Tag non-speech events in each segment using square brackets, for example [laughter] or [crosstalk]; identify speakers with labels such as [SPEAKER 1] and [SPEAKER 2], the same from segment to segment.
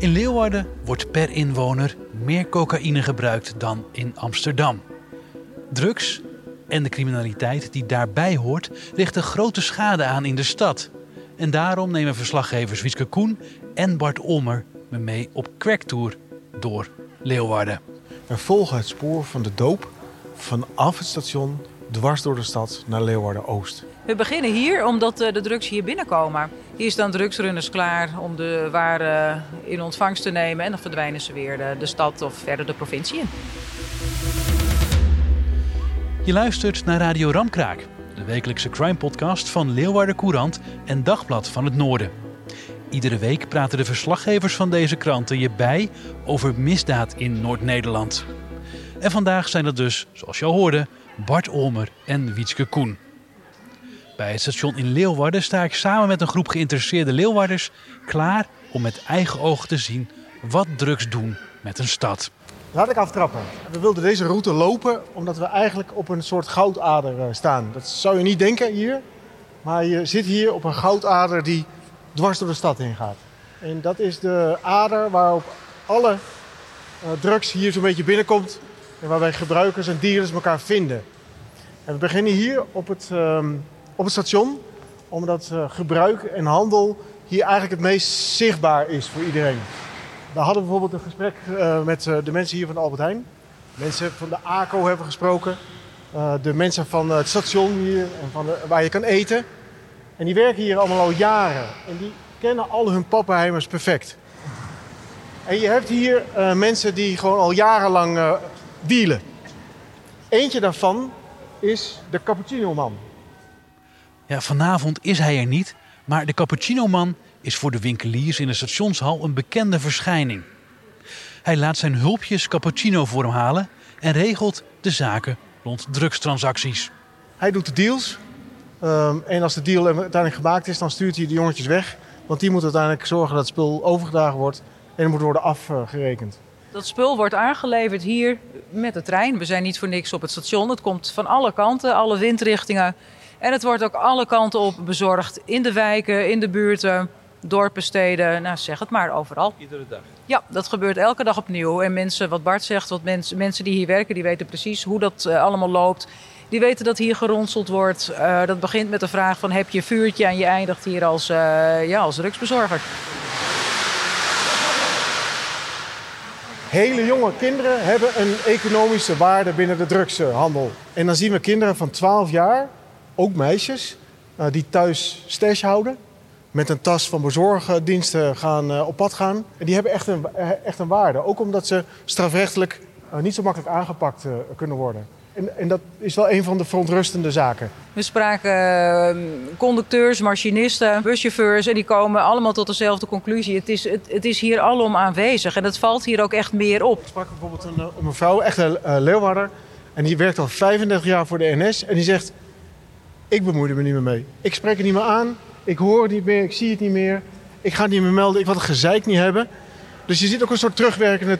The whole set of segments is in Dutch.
[SPEAKER 1] In Leeuwarden wordt per inwoner meer cocaïne gebruikt dan in Amsterdam. Drugs en de criminaliteit die daarbij hoort richten grote schade aan in de stad. En daarom nemen verslaggevers Wieske Koen en Bart Olmer me mee op cracktour door Leeuwarden.
[SPEAKER 2] We volgen het spoor van de doop vanaf het station dwars door de stad naar Leeuwarden-Oost.
[SPEAKER 3] We beginnen hier omdat eh, de drugs hier binnenkomen. Hier staan drugsrunners klaar om de waren in ontvangst te nemen en dan verdwijnen ze weer de, de stad of verder de provincie in.
[SPEAKER 1] Je luistert naar Radio Ramkraak, de wekelijkse crime-podcast van Leeuwarden Courant en Dagblad van het Noorden. Iedere week praten de verslaggevers van deze kranten je bij over misdaad in Noord-Nederland. En vandaag zijn dat dus, zoals je al hoorde, Bart Olmer en Wietske Koen. Bij het station in Leeuwarden sta ik samen met een groep geïnteresseerde Leeuwarders klaar om met eigen ogen te zien wat drugs doen met een stad.
[SPEAKER 2] Laat ik aftrappen. We wilden deze route lopen omdat we eigenlijk op een soort goudader eh, staan. Dat zou je niet denken hier. Maar je zit hier op een goudader die dwars door de stad heen gaat. En dat is de ader waarop alle uh, drugs hier zo'n beetje binnenkomt. En waarbij gebruikers en dealers elkaar vinden. En we beginnen hier op het, um, op het station. Omdat uh, gebruik en handel hier eigenlijk het meest zichtbaar is voor iedereen. We hadden bijvoorbeeld een gesprek uh, met de mensen hier van Albert Heijn. Mensen van de ACO hebben gesproken. de mensen van het station hier en van waar je kan eten. En die werken hier allemaal al jaren. En die kennen al hun pappenheimers perfect. En je hebt hier mensen die gewoon al jarenlang uh, dealen. Eentje daarvan is de Cappuccino-man.
[SPEAKER 1] Ja, vanavond is hij er niet, maar de Cappuccino-man is voor de winkeliers in de stationshal een bekende verschijning. Hij laat zijn hulpjes cappuccino voor hem halen en regelt de zaken rond drugstransacties.
[SPEAKER 2] Hij doet de deals, Um, en als de deal uiteindelijk gemaakt is, dan stuurt hij de jongetjes weg. Want die moeten uiteindelijk zorgen dat het spul overgedragen wordt en het moet worden afgerekend.
[SPEAKER 3] Dat spul wordt aangeleverd hier met de trein. We zijn niet voor niks op het station. Het komt van alle kanten, alle windrichtingen. En het wordt ook alle kanten op bezorgd. In de wijken, in de buurten, dorpen, steden. Nou, zeg het maar, overal.
[SPEAKER 1] Iedere dag?
[SPEAKER 3] Ja, dat gebeurt elke dag opnieuw. En mensen, wat Bart zegt, wat mensen, mensen die hier werken, die weten precies hoe dat uh, allemaal loopt. Die weten dat hier geronseld wordt. Uh, dat begint met de vraag van heb je een vuurtje en je eindigt hier als, uh, ja, als drugsbezorger.
[SPEAKER 2] Hele jonge kinderen hebben een economische waarde binnen de drugshandel. En dan zien we kinderen van 12 jaar, ook meisjes, uh, die thuis stash houden. Met een tas van bezorgdiensten gaan, op pad gaan. En die hebben echt een, echt een waarde. Ook omdat ze strafrechtelijk niet zo makkelijk aangepakt kunnen worden. En, en, dat is wel een van de verontrustende zaken.
[SPEAKER 3] We spraken uh, conducteurs, machinisten, buschauffeurs en die komen allemaal tot dezelfde conclusie. Het is, het, het is hier alom aanwezig en het valt hier ook echt meer op.
[SPEAKER 2] Ik sprak bijvoorbeeld een, een mevrouw, echt een uh, Leeuwarder, en die werkt al 35 jaar voor de NS en die zegt: Ik bemoei er me niet meer mee. Ik spreek het niet meer aan, ik hoor het niet meer, ik zie het niet meer, ik ga het niet meer melden, ik wil het gezeik niet hebben. Dus je ziet ook een soort terugwerkende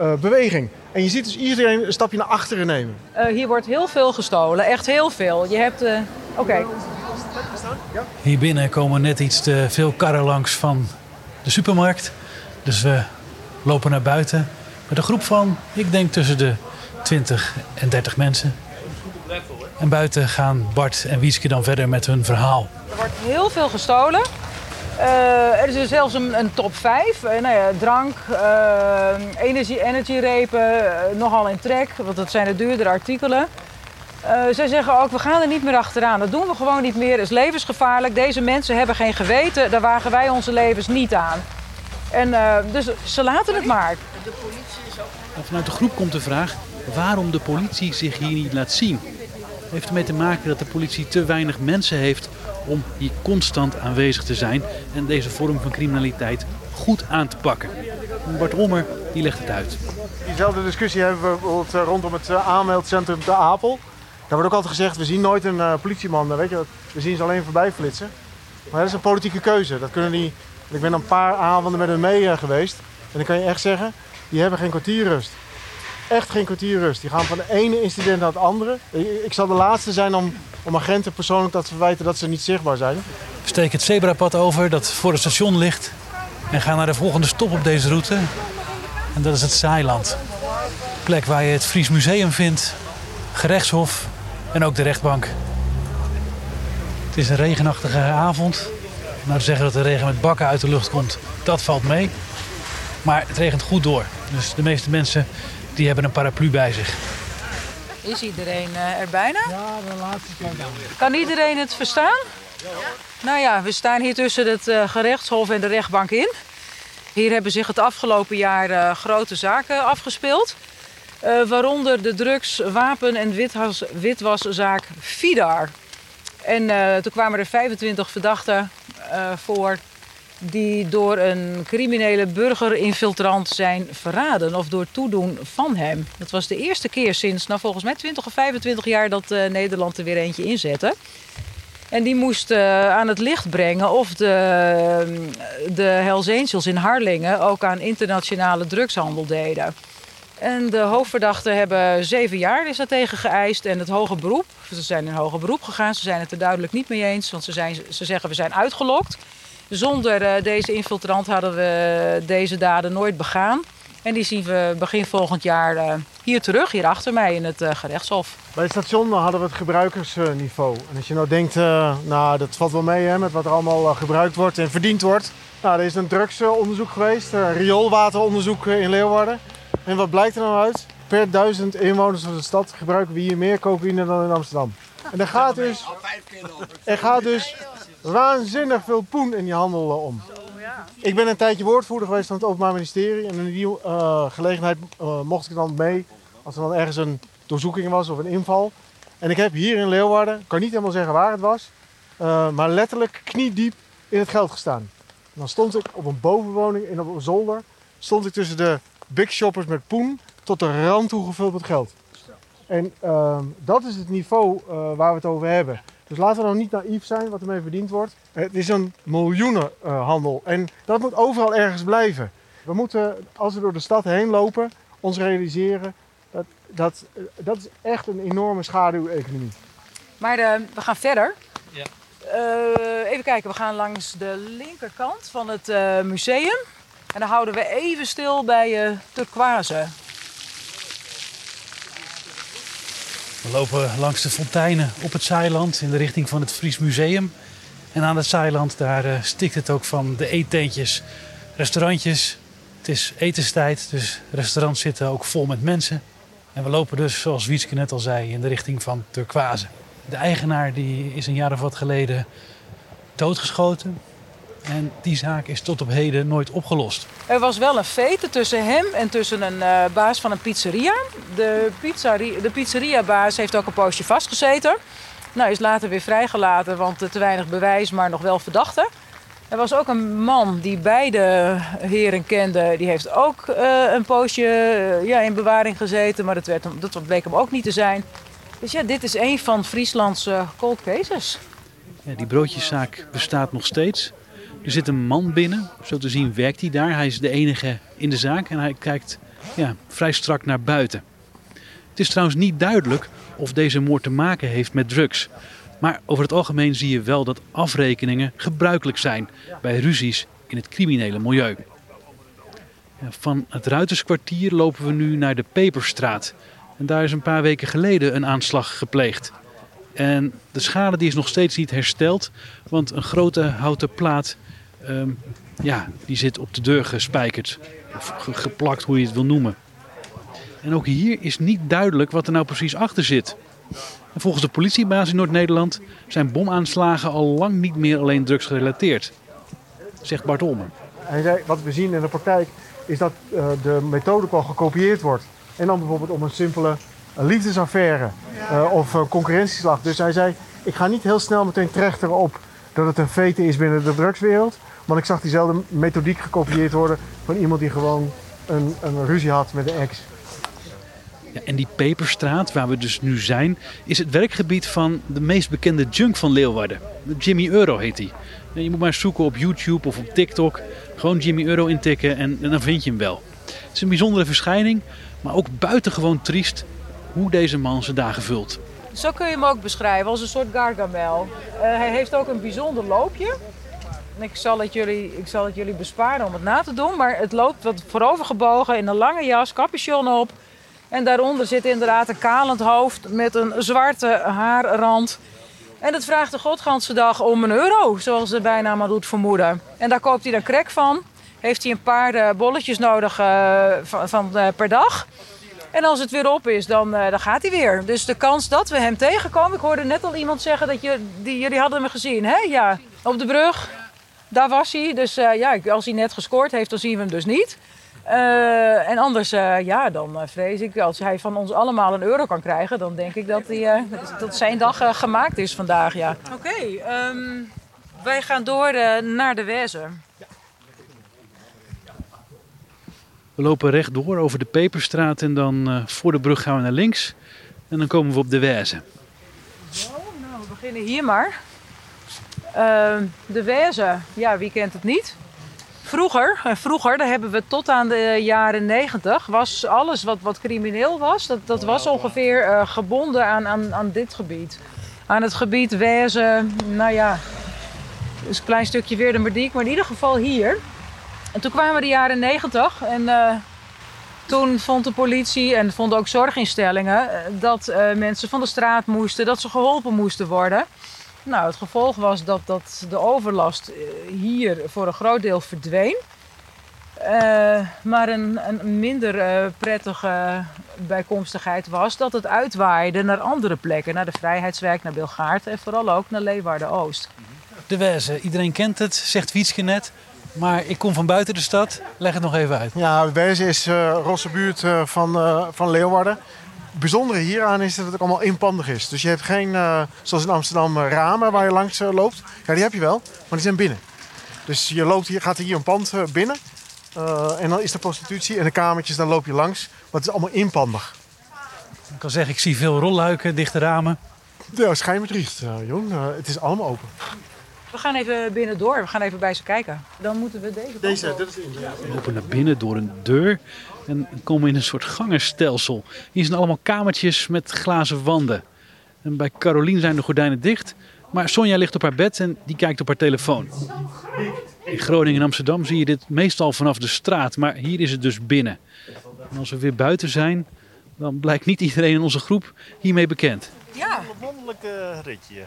[SPEAKER 2] uh, beweging. En je ziet dus iedereen een stapje naar achteren nemen.
[SPEAKER 3] Uh, hier wordt heel veel gestolen, echt heel veel. Je hebt... Uh... Oké. Okay.
[SPEAKER 1] Hier binnen komen net iets te veel karren langs van de supermarkt. Dus we lopen naar buiten met een groep van, ik denk tussen de 20 en 30 mensen. En buiten gaan Bart en Wieske dan verder met hun verhaal.
[SPEAKER 3] Er wordt heel veel gestolen. Eh, er is dus zelfs een, een top 5. nou ja, drank, uh, energie, energierepen, nogal in trek, want dat zijn de duurdere artikelen. zij zeggen ook, we gaan er niet meer achteraan. Dat doen we gewoon niet meer. Het is levensgevaarlijk. Deze mensen hebben geen geweten. Daar wagen wij onze levens niet aan. En dus ze laten het maar. De
[SPEAKER 1] politie is ook... vanuit de groep komt de vraag waarom de politie zich hier niet laat zien. Heeft ermee te maken dat de politie te weinig mensen heeft om hier constant aanwezig te zijn en deze vorm van criminaliteit goed aan te pakken. Bart Ommer die legt het uit.
[SPEAKER 2] Diezelfde discussie hebben we bijvoorbeeld eh, rondom het eh, aanmeldcentrum te Apel. Daar wordt ook altijd gezegd, we zien nooit een uh, politieman, weet je, we zien ze alleen voorbij flitsen. Maar dat is een politieke keuze. Dat kunnen die, ik ben een paar avonden met hen mee geweest. En dan kan je echt zeggen, die hebben geen kwartierrust echt geen kwartier rust. Die gaan van de ene incident naar het andere. Ik zal de laatste zijn om, om agenten persoonlijk dat te verwijten dat ze niet zichtbaar zijn.
[SPEAKER 1] We steken het zebrapad over dat voor het station ligt. En gaan naar de volgende stop op deze route. En dat is het Saailand. Plek waar je het Fries Museum vindt, gerechtshof en ook de rechtbank. Het is een regenachtige avond. Maar te zeggen dat de regen met bakken uit de lucht komt, dat valt mee. Maar het regent goed door. Dus de meeste mensen die hebben een paraplu bij zich.
[SPEAKER 3] Is iedereen uh, er bijna?
[SPEAKER 2] Ja, de laatste keer.
[SPEAKER 3] Kan iedereen het verstaan? Nou ja, we staan hier tussen het uh, gerechtshof en de rechtbank in. Hier hebben zich het afgelopen jaar uh, grote zaken afgespeeld. waaronder de drugs-, wapen- en witwas, witwaszaak Vidar. En toen kwamen er 25 verdachten voor die door een criminele burgerinfiltrant zijn verraden of door toedoen van hem. Dat was de eerste keer sinds, nou volgens mij 20 of 25 jaar dat uh, Nederland er weer eentje inzette. En die moest uh, aan het licht brengen of de, de Hells Angels in Harlingen ook aan internationale drugshandel deden. En de hoofdverdachten hebben zeven jaar is dat tegen geëist. En het hoge beroep, ze zijn in hoger beroep gegaan. Ze zijn het er duidelijk niet mee eens. Want ze, zijn, ze zeggen we zijn uitgelokt. Zonder uh, deze infiltrant hadden we deze daden nooit begaan. En die zien we begin volgend jaar uh, hier terug, hier achter mij in het uh, gerechtshof.
[SPEAKER 2] Bij het station hadden we het gebruikersniveau. En als je nou denkt, nou dat valt wel mee hè, met wat er allemaal gebruikt wordt en verdiend wordt. Nou, er is een drugsonderzoek geweest, een rioolwateronderzoek in Leeuwarden. En wat blijkt er nou uit? Per duizend inwoners van de stad gebruiken we hier meer cocaïne dan in Amsterdam. En er gaat dus, er gaat dus waanzinnig veel poen in die handel eh, om. Ik ben een tijdje woordvoerder geweest van het Openbaar Ministerie. En in die uh, gelegenheid uh, mocht ik dan mee als er dan ergens een doorzoeking was of een inval. En ik heb hier in Leeuwarden, ik kan niet helemaal zeggen waar het was, maar letterlijk kniediep in het geld gestaan. Dan stond ik op een bovenwoning in op een zolder, stond ik tussen de big shoppers met poen tot de rand toe gevuld met geld. En ehm, dat is het niveau waar we het over hebben. Dus laten we nou niet naïef zijn wat ermee verdiend wordt. Het is een miljoenenhandel en dat moet overal ergens blijven. We moeten, als we door de stad heen lopen, ons realiseren dat dat, dat is echt een enorme schaduweconomie.
[SPEAKER 3] Maar uh, we gaan verder. Ja. Uh, even kijken, we gaan langs de linkerkant van het uh, museum. En dan houden we even stil bij Turquoise.
[SPEAKER 1] We lopen langs de fonteinen op het Zeiland in de richting van het Fries Museum. En aan het Zeiland daar uh, stikt het ook van de eetentjes, restaurantjes. Het is etenstijd, dus restaurants zitten ook vol met mensen. En we lopen dus, zoals Wietske net al zei, in de richting van Turquoise. De eigenaar die is een jaar of wat geleden doodgeschoten. En die zaak is tot op heden nooit opgelost.
[SPEAKER 3] Er was wel een fete tussen hem en tussen een uh, baas van een pizzeria. De, pizzeria. de pizzeriabaas heeft ook een poosje vastgezeten. Nou, is later weer vrijgelaten, want te weinig bewijs, maar nog wel verdachte. Er was ook een man die beide heren kende. Die heeft ook uh, een poosje uh, ja, in bewaring gezeten, maar dat, werd, dat bleek hem ook niet te zijn. Dus ja, dit is een van Frieslands cold cases.
[SPEAKER 1] Ja, die broodjeszaak bestaat nog steeds. Er zit een man binnen, zo te zien werkt hij daar. Hij is de enige in de zaak en hij kijkt ja, vrij strak naar buiten. Het is trouwens niet duidelijk of deze moord te maken heeft met drugs. Maar over het algemeen zie je wel dat afrekeningen gebruikelijk zijn bij ruzies in het criminele milieu. Van het Ruiterskwartier lopen we nu naar de Peperstraat. En daar is een paar weken geleden een aanslag gepleegd. En de schade die is nog steeds niet hersteld, want een grote houten plaat ehm, ja, die zit op de deur gespijkerd. Of ge- geplakt, hoe je het wil noemen. En ook hier is niet duidelijk wat er nou precies achter zit. En volgens de politiebaas in Noord-Nederland zijn bomaanslagen al lang niet meer alleen drugsgerelateerd. Zegt Bart Olmer.
[SPEAKER 2] Hij zei, wat we zien in de praktijk is dat eh, de methode wel gekopieerd wordt. En dan bijvoorbeeld om een simpele eh, liefdesaffaire eh, of eh, concurrentieslag. Dus hij zei, ik ga niet heel snel meteen trechteren op dat het een fete is binnen de drugswereld. Want ik zag diezelfde methodiek gekopieerd worden van iemand die gewoon een, een ruzie had met een ex.
[SPEAKER 1] Ja, en die Peperstraat, waar we dus nu zijn, is het werkgebied van de meest bekende junk van Leeuwarden. Jimmy Euro heet hij. Je moet maar zoeken op YouTube of op TikTok. Gewoon Jimmy Euro intikken en, en dan vind je hem wel. Het is een bijzondere verschijning, maar ook buitengewoon triest hoe deze man zijn dagen vult.
[SPEAKER 3] Zo kun je hem ook beschrijven als een soort gargamel. Eh, hij heeft ook een bijzonder loopje. Ik zal, het jullie, ik zal het jullie besparen om het na te doen. Maar het loopt wat voorovergebogen in een lange jas, capuchon op. En daaronder zit inderdaad een kalend hoofd met een zwarte haarrand. En dat vraagt de godganse dag om een euro, zoals de bijnaam al doet vermoeden. En daar koopt hij dan crack van. Heeft hij een paar eh, bolletjes nodig eh, van, per dag. En als het weer op is, dan, eh, dan gaat hij weer. Dus de kans dat we hem tegenkomen... Ik hoorde net al iemand zeggen dat je, die, jullie hadden hem gezien. Hè? Ja, op de brug. Daar was hij. Dus eh, ja, als hij net gescoord heeft, dan zien we hem dus niet. Eh, en anders, eh, ja, dan eh, vrees ik... Als hij van ons allemaal een euro kan krijgen... dan denk ik dat, hij, eh, dat zijn dag eh, gemaakt is vandaag, ja. Oké, ehm, wij gaan door naar de Wezer.
[SPEAKER 1] We lopen rechtdoor over de Peperstraat en dan eh, voor de brug gaan we naar links. En dan komen we op de Wijze.
[SPEAKER 3] Nou, we beginnen hier maar. Ehm, de Weze, ja, wie kent het niet? Vroeger, en vroeger, daar hebben we tot aan de jaren negentig, was alles wat, wat crimineel was, dat, dat was ongeveer eh, gebonden aan, aan, aan dit gebied. Aan het gebied Weze, nou ja, dus een klein stukje weer de maar in ieder geval hier. En toen kwamen de jaren negentig en eh, toen vond de politie en vonden ook zorginstellingen eh, dat eh, mensen van de straat moesten, dat ze geholpen moesten worden. Nou, het gevolg was dat, dat de overlast hier voor een groot deel verdween. Maar een, een minder prettige bijkomstigheid was dat het uitwaaide naar andere plekken. Naar de Vrijheidswijk, naar Bilgaard en vooral ook naar Leeuwarden-Oost.
[SPEAKER 1] De Wijze, iedereen kent het, zegt Wietske net. Maar ik kom van buiten de stad. Leg het nog even uit.
[SPEAKER 2] Ja, Wezen is eh rosse buurt eh, van, eh, van Leeuwarden. Het bijzondere hieraan is dat het ook allemaal inpandig is. Dus je hebt geen, zoals in Amsterdam, ramen waar je langs loopt. Ja, die heb je wel, maar die zijn binnen. Dus je loopt hier, gaat hier een pand binnen. En dan is er prostitutie en de kamertjes, daar loop je langs. Maar het is allemaal inpandig.
[SPEAKER 1] Ik kan zeggen, ik zie veel rolluiken, dichte ramen.
[SPEAKER 2] Ja, schijnbedriegt, uh, jong. Het is allemaal open.
[SPEAKER 3] We gaan even binnendoor, we gaan even bij ze kijken. Dan moeten we deze op.
[SPEAKER 2] dit is ingang.
[SPEAKER 1] We lopen naar binnen door een deur en komen in een soort gangenstelsel. Hier zijn allemaal kamertjes met glazen wanden. En bij Carolien zijn de gordijnen dicht, maar Sonja ligt op haar bed en die kijkt op haar telefoon. In Groningen en Amsterdam zie je dit meestal vanaf de straat, maar hier is het dus binnen. En als we weer buiten zijn, dan blijkt niet iedereen in onze groep hiermee bekend.
[SPEAKER 3] Ja,
[SPEAKER 4] wonderlijk eh, ritje.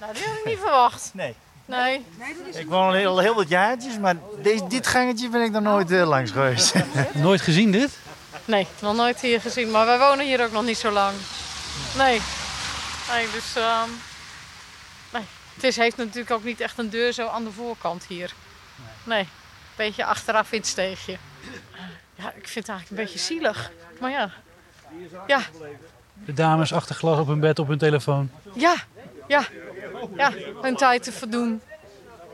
[SPEAKER 5] Nou, die had ik niet verwacht.
[SPEAKER 4] Nee.
[SPEAKER 5] Nee.
[SPEAKER 4] Ik woon al heel, heel wat jaartjes, maar deze, dit gangetje ben ik nog nooit eh, langs geweest. [laughs]
[SPEAKER 1] Nooit gezien dit?
[SPEAKER 5] Nee, nog nooit hier gezien. Maar wij wonen hier ook nog niet zo lang. Nee. Nee, dus... ehm, nee. Het is, heeft natuurlijk ook niet echt een deur zo aan de voorkant hier. Nee. Beetje achteraf in het steegje. Ja, ik vind het eigenlijk een beetje zielig. Maar ja. Ja,
[SPEAKER 1] De dames achter glas op hun bed op hun telefoon.
[SPEAKER 5] ja, ja. Ja, hun tijd te verdoen.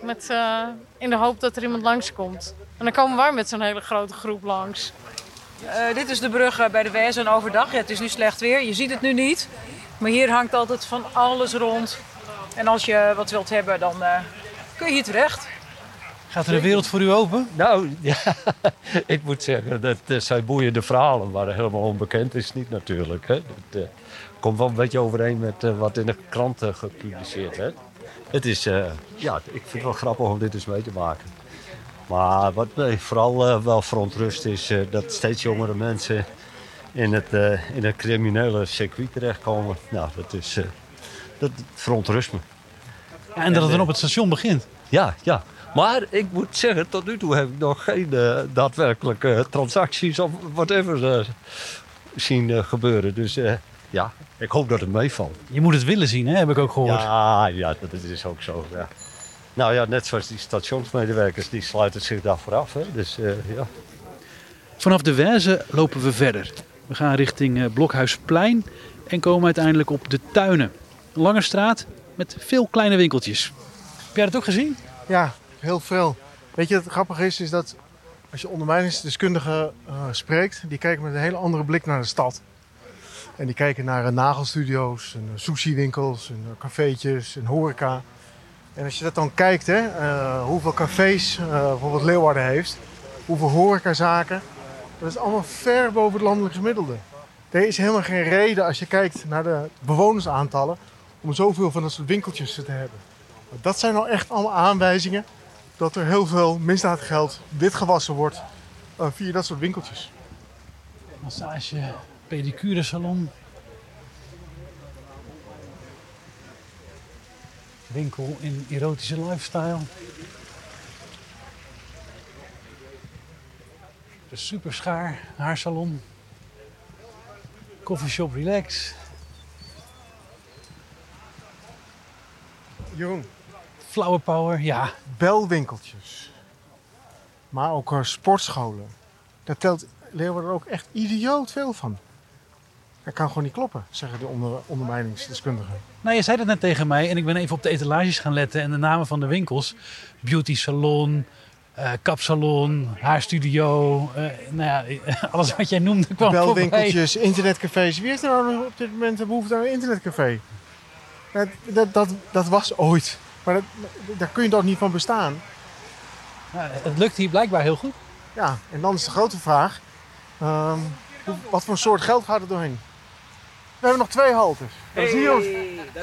[SPEAKER 5] Met, eh, in de hoop dat er iemand langskomt. En dan komen wij met zo'n hele grote groep langs.
[SPEAKER 3] Eh, dit is de brug eh, bij de Wijze en overdag. Het is nu slecht weer, je ziet het nu niet. Maar hier hangt altijd van alles rond. En als je wat wilt hebben, dan kun je hier terecht.
[SPEAKER 1] Gaat er een wereld voor u open?
[SPEAKER 6] Nou, [laughs] ja, ik moet zeggen, dat eh, zijn boeiende verhalen, maar helemaal onbekend is niet natuurlijk. Hè. Het eh, komt wel een beetje overeen met eh, wat in de kranten gepubliceerd werd. Het is, ja, ik vind het wel grappig om dit eens mee te maken. Maar wat mij vooral wel verontrust is dat steeds jongere mensen in het, in het criminele circuit terechtkomen. Nou, dat, is, dat verontrust me.
[SPEAKER 1] Ja, en dat het dan op het station begint.
[SPEAKER 6] Ja, ja. Maar ik moet zeggen, tot nu toe heb ik nog geen eh, daadwerkelijke transacties of whatever eh, zien eh, gebeuren. Dus eh, ja, ik hoop dat het meevalt.
[SPEAKER 1] Je moet het willen zien, hè? heb ik ook gehoord.
[SPEAKER 6] Ja, ja, dat is ook zo. Ja. Nou ja, net zoals die stationsmedewerkers, die sluiten zich daarvoor af. Hè? Dus eh, ja.
[SPEAKER 1] Vanaf de Weze lopen we verder. We gaan richting eh, Blokhuisplein en komen uiteindelijk op de tuinen. Een lange straat met veel kleine winkeltjes. Heb jij dat ook gezien?
[SPEAKER 2] Ja, heel veel. Weet je, het grappige is, is dat als je ondermijningsdeskundigen eh, spreekt, die kijken met een hele andere blik naar de stad. En die kijken naar eh, nagelstudio's, en, uh, sushi-winkels, en cafeetjes en horeca. En als je dat dan kijkt, hè, hoeveel cafés bijvoorbeeld Leeuwarden heeft, hoeveel horecazaken, dat is allemaal ver boven het landelijk gemiddelde. Er is helemaal geen reden als je kijkt naar de bewonersaantallen om zoveel van dat soort winkeltjes te hebben. Dat zijn nou echt allemaal aanwijzingen dat er heel veel misdaadgeld witgewassen wordt uh, via dat soort winkeltjes.
[SPEAKER 1] Massage, pedicure salon. Winkel in erotische lifestyle. De superschaar, haarsalon. Coffeeshop Relax.
[SPEAKER 2] Jong.
[SPEAKER 1] Flower Power, ja.
[SPEAKER 2] Belwinkeltjes. Maar ook uh, sportscholen. Daar telt Leeuwarden ook echt idioot veel van. Dat kan gewoon niet kloppen, zeggen de onder, ondermijningsdeskundigen.
[SPEAKER 1] Nou, je zei dat net tegen mij en ik ben even op de etalages gaan letten en de namen van de winkels. Beauty salon, uh, kapsalon, haarstudio, uh, nou ja, [laughs] alles wat jij noemde kwam
[SPEAKER 2] Belwinkeltjes, internetcafés. Wie heeft er nou op dit moment de behoefte aan een internetcafé? Dat, dat, dat, dat was ooit. Maar dat, daar kun je toch niet van bestaan?
[SPEAKER 1] Nou, het lukt hier blijkbaar heel goed.
[SPEAKER 2] Ja, en dan is de grote vraag. Um, wat voor soort geld gaat er doorheen? We hebben nog twee haltes. Hey, zie je, ons,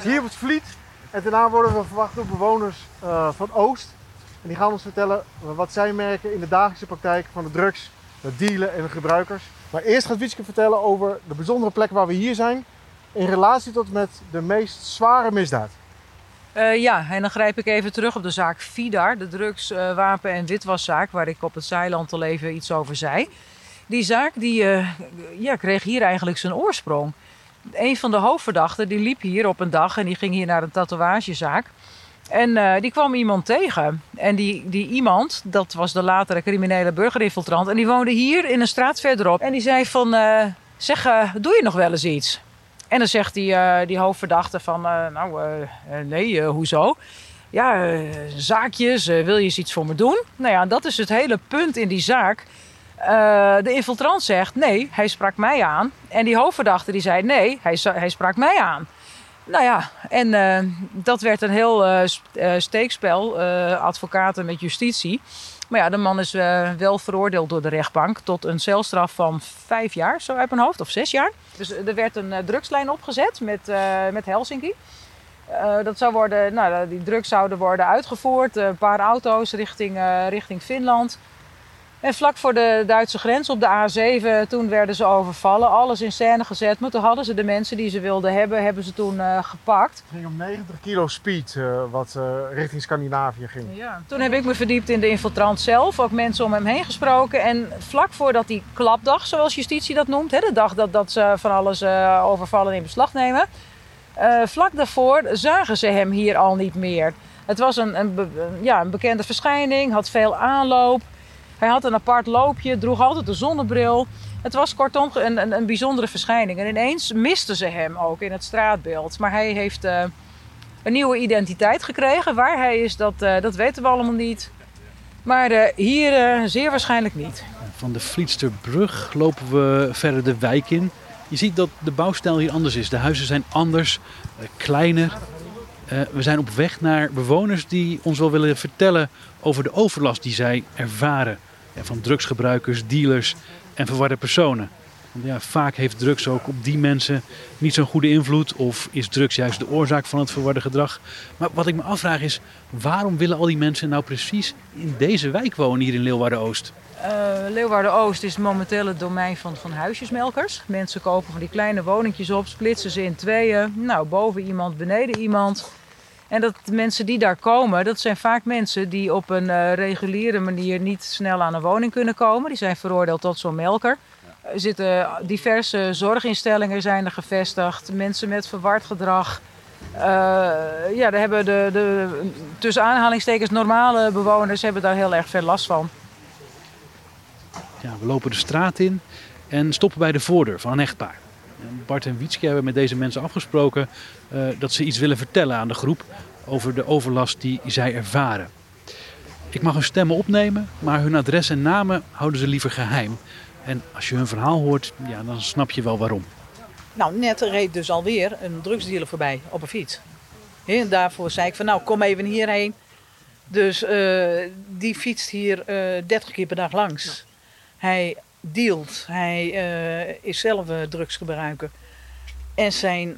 [SPEAKER 2] zie je op het Vliet. En daarna worden we verwacht door bewoners uh, van Oost. En die gaan ons vertellen wat zij merken in de dagelijkse praktijk van de drugs, het dealen en de gebruikers. Maar eerst gaat Wietske vertellen over de bijzondere plek waar we hier zijn. In relatie tot met de meest zware misdaad.
[SPEAKER 3] Uh, ja, en dan grijp ik even terug op de zaak Vidar, de drugs, uh, wapen- en witwaszaak, waar ik op het Zeiland al even iets over zei. Die zaak die, uh, ja, kreeg hier eigenlijk zijn oorsprong. Een van de hoofdverdachten die liep hier op een dag en die ging hier naar een tatoeagezaak. En die kwam iemand tegen. En die, die iemand, dat was de latere criminele burgerinfiltrant. En die woonde hier in een straat verderop. En die zei van, zeg, doe je nog wel eens iets? En dan zegt die, uh, die hoofdverdachte van, uh, nou uh, nee, hoezo? Ja, zaakjes, wil je eens iets voor me doen? Nou ja, dat is het hele punt in die zaak. de infiltrant zegt, nee, hij sprak mij aan. En die hoofdverdachte die zei, nee, hij, hij sprak mij aan. Nou ja, en dat werd een heel steekspel, advocaten met justitie. Maar ja, de man is uh, wel veroordeeld door de rechtbank tot een celstraf van vijf jaar, zo uit mijn hoofd, of zes jaar. Dus er werd een uh, drugslijn opgezet met, uh, met Helsinki. dat zou worden, nou, die drugs zouden worden uitgevoerd, een paar auto's richting, richting Finland. En vlak voor de Duitse grens op de A7, toen werden ze overvallen. Alles in scène gezet. Maar toen hadden ze de mensen die ze wilden hebben, hebben ze toen uh, gepakt.
[SPEAKER 2] Het ging om 90 kilo speed, uh, wat uh, richting Scandinavië ging.
[SPEAKER 3] Ja. Toen heb ik me verdiept in de infiltrant zelf. Ook mensen om hem heen gesproken. En vlak voordat die klapdag, zoals justitie dat noemt. Hè, de dag dat, dat ze van alles overvallen in beslag nemen. vlak daarvoor zagen ze hem hier al niet meer. Het was een, een, ja, een bekende verschijning, had veel aanloop. Hij had een apart loopje, droeg altijd een zonnebril. Het was kortom een, een, een, bijzondere verschijning. En ineens misten ze hem ook in het straatbeeld. Maar hij heeft uh, een nieuwe identiteit gekregen. Waar hij is, dat, uh, dat weten we allemaal niet. Maar uh, hier zeer waarschijnlijk niet.
[SPEAKER 1] Van de Vlietsterbrug lopen we verder de wijk in. Je ziet dat de bouwstijl hier anders is. De huizen zijn anders, kleiner. we zijn op weg naar bewoners die ons wel willen vertellen over de overlast die zij ervaren van drugsgebruikers, dealers en verwarde personen. Want ja, vaak heeft drugs ook op die mensen niet zo'n goede invloed of is drugs juist de oorzaak van het verwarde gedrag. Maar wat ik me afvraag is, waarom willen al die mensen nou precies in deze wijk wonen hier in Leeuwarden-Oost?
[SPEAKER 3] Uh, Leeuwarden-Oost is momenteel het domein van, van huisjesmelkers. Mensen kopen van die kleine woningjes op, splitsen ze in tweeën. Nou, boven iemand, beneden iemand. En dat de mensen die daar komen, dat zijn vaak mensen die op een eh, reguliere manier niet snel aan een woning kunnen komen. Die zijn veroordeeld tot zo'n melker. Er zitten diverse zorginstellingen zijn er gevestigd. Mensen met verward gedrag. Uh, ja, daar hebben de, de tussen aanhalingstekens normale bewoners hebben daar heel erg veel last van.
[SPEAKER 1] Ja, we lopen de straat in en stoppen bij de voordeur van een echtpaar. Bart en Wietske hebben met deze mensen afgesproken uh, dat ze iets willen vertellen aan de groep over de overlast die zij ervaren. Ik mag hun stemmen opnemen, maar hun adres en namen houden ze liever geheim. En als je hun verhaal hoort, ja, dan snap je wel waarom.
[SPEAKER 7] Nou, net reed dus alweer een drugsdealer voorbij op een fiets. En daarvoor zei ik van nou, kom even hierheen. Dus uh, die fietst hier uh, 30 keer per dag langs. Hij dealt, hij uh, is zelf drugsgebruiker. En zijn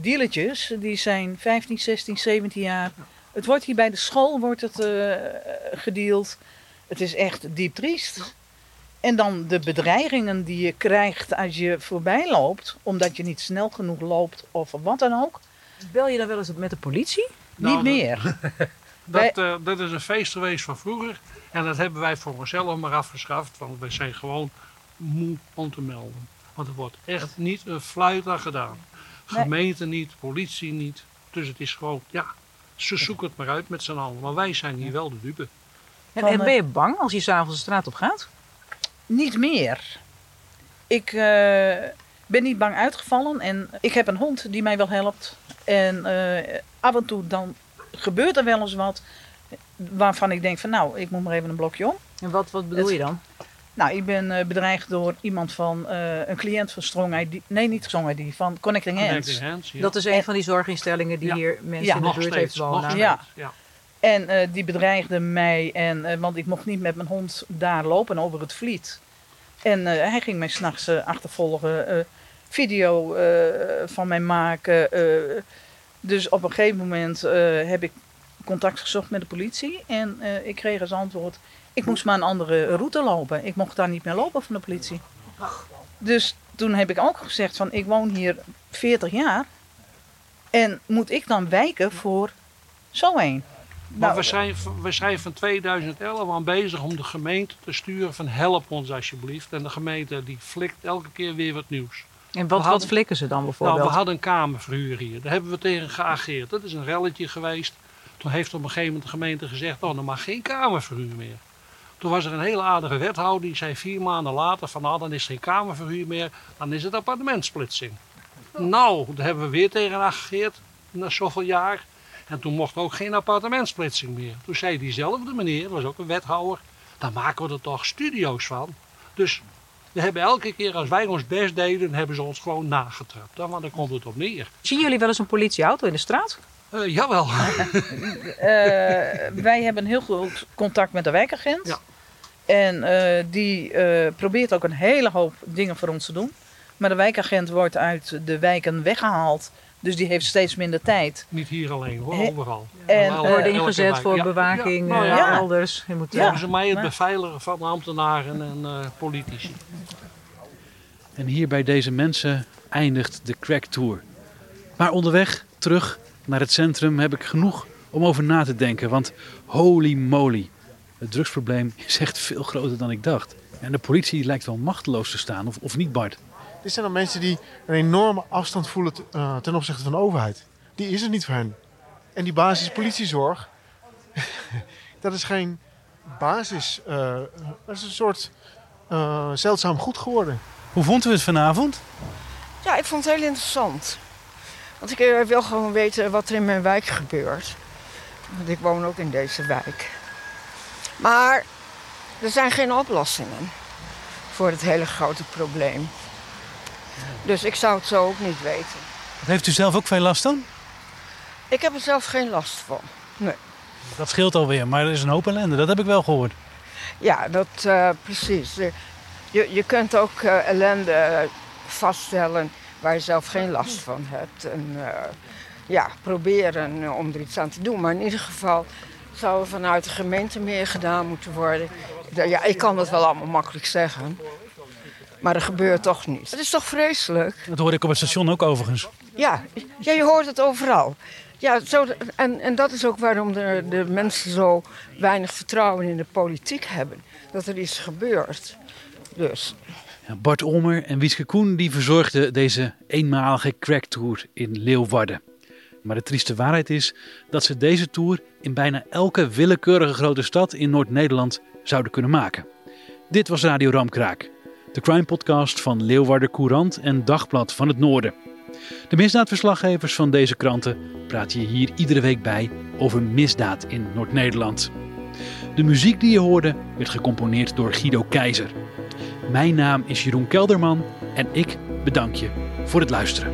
[SPEAKER 7] dealertjes, die zijn 15, 16, 17 jaar. Het wordt hier bij de school wordt het, gedeeld. Het is echt diep triest. En dan de bedreigingen die je krijgt als je voorbij loopt, omdat je niet snel genoeg loopt of wat dan ook.
[SPEAKER 3] Bel je dan wel eens met de politie?
[SPEAKER 7] Nou, niet meer. [laughs]
[SPEAKER 8] dat, wij... uh, dat is een feest geweest van vroeger. En dat hebben wij voor onszelf maar afgeschaft. Want wij zijn gewoon moe om te melden. Want er wordt echt niet een fluit aan gedaan. Gemeente niet, politie niet. Dus het is gewoon, ja, ze zoeken het maar uit met z'n allen. Maar wij zijn hier wel de dupe.
[SPEAKER 3] En, en ben je bang als je s'avonds de straat op gaat?
[SPEAKER 7] Niet meer. Ik uh, ben niet bang uitgevallen en ik heb een hond die mij wel helpt. En uh, af en toe dan gebeurt er wel eens wat waarvan ik denk van nou, ik moet maar even een blokje om.
[SPEAKER 3] En wat, wat bedoel je dan?
[SPEAKER 7] Nou, ik ben uh, bedreigd door iemand van een cliënt van Strong ID. Nee, niet Strong ID, van Connecting Hands.
[SPEAKER 8] Connecting Hands ja.
[SPEAKER 3] Dat is een en, van die zorginstellingen die ja. hier mensen
[SPEAKER 7] ja,
[SPEAKER 3] in de buurt
[SPEAKER 8] steeds,
[SPEAKER 3] heeft wonen.
[SPEAKER 7] Ja. ja. En uh, die bedreigde mij, en, uh, want ik mocht niet met mijn hond daar lopen over het vliet. En uh, hij ging mij s'nachts achtervolgen, video van mij maken. Dus op een gegeven moment heb ik contact gezocht met de politie. En ik kreeg als antwoord, ik moest maar een andere route lopen. Ik mocht daar niet meer lopen van de politie. Dus toen heb ik ook gezegd van, ik woon hier 40 jaar. En moet ik dan wijken voor zo een?
[SPEAKER 8] Maar nou, we, zijn, we zijn van 2011 aan bezig om de gemeente te sturen van help ons alsjeblieft. En de gemeente die flikt elke keer weer wat nieuws.
[SPEAKER 3] En wat, hadden, wat flikken ze dan bijvoorbeeld?
[SPEAKER 8] Nou, we hadden een kamerverhuur hier. Daar hebben we tegen geageerd. Dat is een relletje geweest. Toen heeft op een gegeven moment de gemeente gezegd, oh, er mag geen kamerverhuur meer. Toen was er een hele aardige wethouder die zei vier maanden later van nou, dan is er geen kamerverhuur meer. Dan is het appartementsplitsing. Nou, daar hebben we weer tegen geageerd na zoveel jaar. En toen mocht ook geen appartementsplitsing meer. Toen zei diezelfde meneer, dat was ook een wethouder, dan maken we er toch studio's van. Dus we hebben elke keer als wij ons best deden, hebben ze ons gewoon nagetrapt. Dan, want daar komt het op neer.
[SPEAKER 3] Zien jullie wel eens een politieauto in de straat?
[SPEAKER 8] Uh, jawel.
[SPEAKER 7] uh, [laughs] wij hebben heel goed contact met de wijkagent.
[SPEAKER 8] Ja.
[SPEAKER 7] En uh, die probeert ook een hele hoop dingen voor ons te doen. Maar de wijkagent wordt uit de wijken weggehaald. Dus die heeft steeds minder tijd.
[SPEAKER 8] Niet hier alleen hoor, overal.
[SPEAKER 7] En
[SPEAKER 3] uh, worden ingezet voor ja. bewaking ja. Nou, ja. elders.
[SPEAKER 8] Je moet Volgens mij het beveiligen van ambtenaren en uh, politici.
[SPEAKER 1] En hier bij deze mensen eindigt de Crack Tour. Maar onderweg terug naar het centrum heb ik genoeg om over na te denken. Want holy moly, het drugsprobleem is echt veel groter dan ik dacht. En de politie lijkt wel machteloos te staan, of, of niet Bart?
[SPEAKER 2] Dit zijn dan mensen die een enorme afstand voelen uh, ten opzichte van de overheid. Die is er niet voor hen. En die basis politiezorg, [laughs] dat is geen basis. Uh, dat is een soort uh, zeldzaam goed geworden.
[SPEAKER 1] Hoe vond u het vanavond?
[SPEAKER 9] Ja, ik vond het heel interessant. Want ik wil gewoon weten wat er in mijn wijk gebeurt. Want ik woon ook in deze wijk. Maar er zijn geen oplossingen voor het hele grote probleem. Dus ik zou het zo ook niet weten.
[SPEAKER 1] Heeft u zelf ook veel last van?
[SPEAKER 9] Ik heb er zelf geen last van. Nee.
[SPEAKER 1] Dat scheelt alweer, maar er is een hoop ellende. Dat heb ik wel gehoord.
[SPEAKER 9] Ja, dat uh, precies. Je, je kunt ook uh, ellende vaststellen waar je zelf geen last van hebt. En uh, ja, proberen om er iets aan te doen. Maar in ieder geval zou er vanuit de gemeente meer gedaan moeten worden. Ja, ik kan dat wel allemaal makkelijk zeggen. Maar dat gebeurt toch niet. Het is toch vreselijk?
[SPEAKER 1] Dat hoor ik op het station ook overigens.
[SPEAKER 9] Ja, ja je hoort het overal. Ja, zo, en, en dat is ook waarom de, de mensen zo weinig vertrouwen in de politiek hebben. Dat er iets gebeurt. Dus.
[SPEAKER 1] Ja, Bart Olmer en Wieske Koen die verzorgden deze eenmalige cracktour in Leeuwarden. Maar de trieste waarheid is dat ze deze tour in bijna elke willekeurige grote stad in Noord-Nederland zouden kunnen maken. Dit was Radio Ramkraak, de crime podcast van Leeuwarden Courant en Dagblad van het Noorden. De misdaadverslaggevers van deze kranten praten je hier iedere week bij over misdaad in Noord-Nederland. De muziek die je hoorde werd gecomponeerd door Guido Keizer. Mijn naam is Jeroen Kelderman en ik bedank je voor het luisteren.